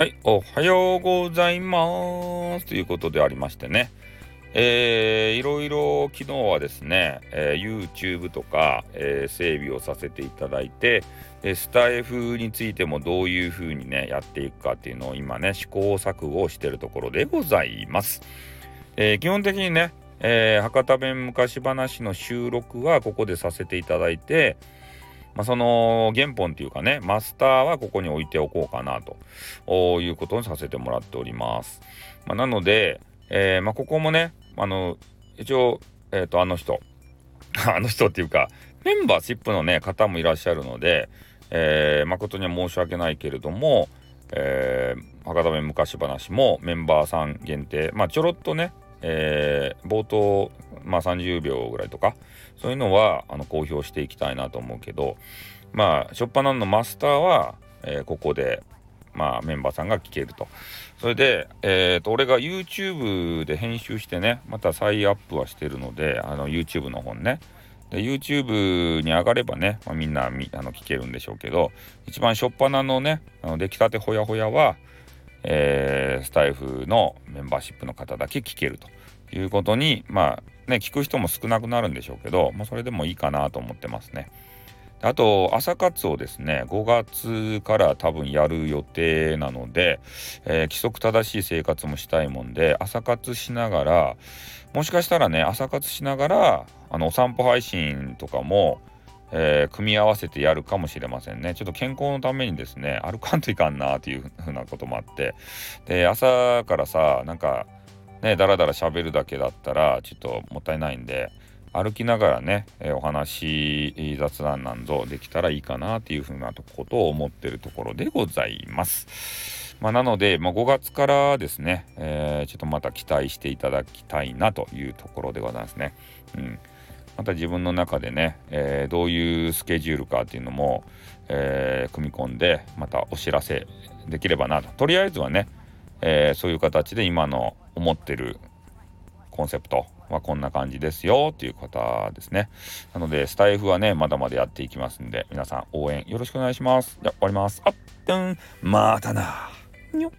はい、おはようございます。ということでありましてね、えー、いろいろ昨日はですね、えー、YouTube とか、えー、整備をさせていただいて、えスタイフについてもどういうふうにね、やっていくかっていうのを今ね、試行錯誤をしてるところでございます。え基本的にね、え博多弁昔話の収録はここでさせていただいて、まあ、その原本っていうかね、マスターはここに置いておこうかなということにさせてもらっております。まあ、なので、えー、まあ、ここもね、あの、一応、えっ、ー、と、あの人、あの人っていうか、メンバーシップのね、方もいらっしゃるので、えー、誠には申し訳ないけれども、えー、博多弁昔話もメンバーさん限定、まあ、ちょろっとね、えー、冒頭、まあ、30秒ぐらいとかそういうのはあの公表していきたいなと思うけどまあ初っ端のマスターは、えー、ここで、まあ、メンバーさんが聞けると。それで、えーと、俺が YouTube で編集してねまた再アップはしてるのであの YouTube の本ね。で YouTube に上がればね、まあ、みんなあの聞けるんでしょうけど一番初っ端のねあの出来たてほやほやはえー、スタイフのメンバーシップの方だけ聞けるということにまあね聞く人も少なくなるんでしょうけど、まあ、それでもいいかなと思ってますね。あと朝活をですね5月から多分やる予定なので、えー、規則正しい生活もしたいもんで朝活しながらもしかしたらね朝活しながらあのお散歩配信とかもえー、組み合わせてやるかもしれませんね。ちょっと健康のためにですね、歩かんといかんなっていうふうなこともあって、で、朝からさ、なんか、ね、だらだら喋るだけだったら、ちょっともったいないんで、歩きながらね、え、お話、雑談なんぞできたらいいかなっていうふうなことを思ってるところでございます。まあ、なので、まあ、5月からですね、えー、ちょっとまた期待していただきたいなというところでございますね。うんまた自分の中でね、えー、どういうスケジュールかっていうのも、えー、組み込んでまたお知らせできればなととりあえずはね、えー、そういう形で今の思ってるコンセプトはこんな感じですよっていう方ですね。なのでスタイフはねまだまだやっていきますんで皆さん応援よろしくお願いします。じゃ終わります。あっん。またな。にょ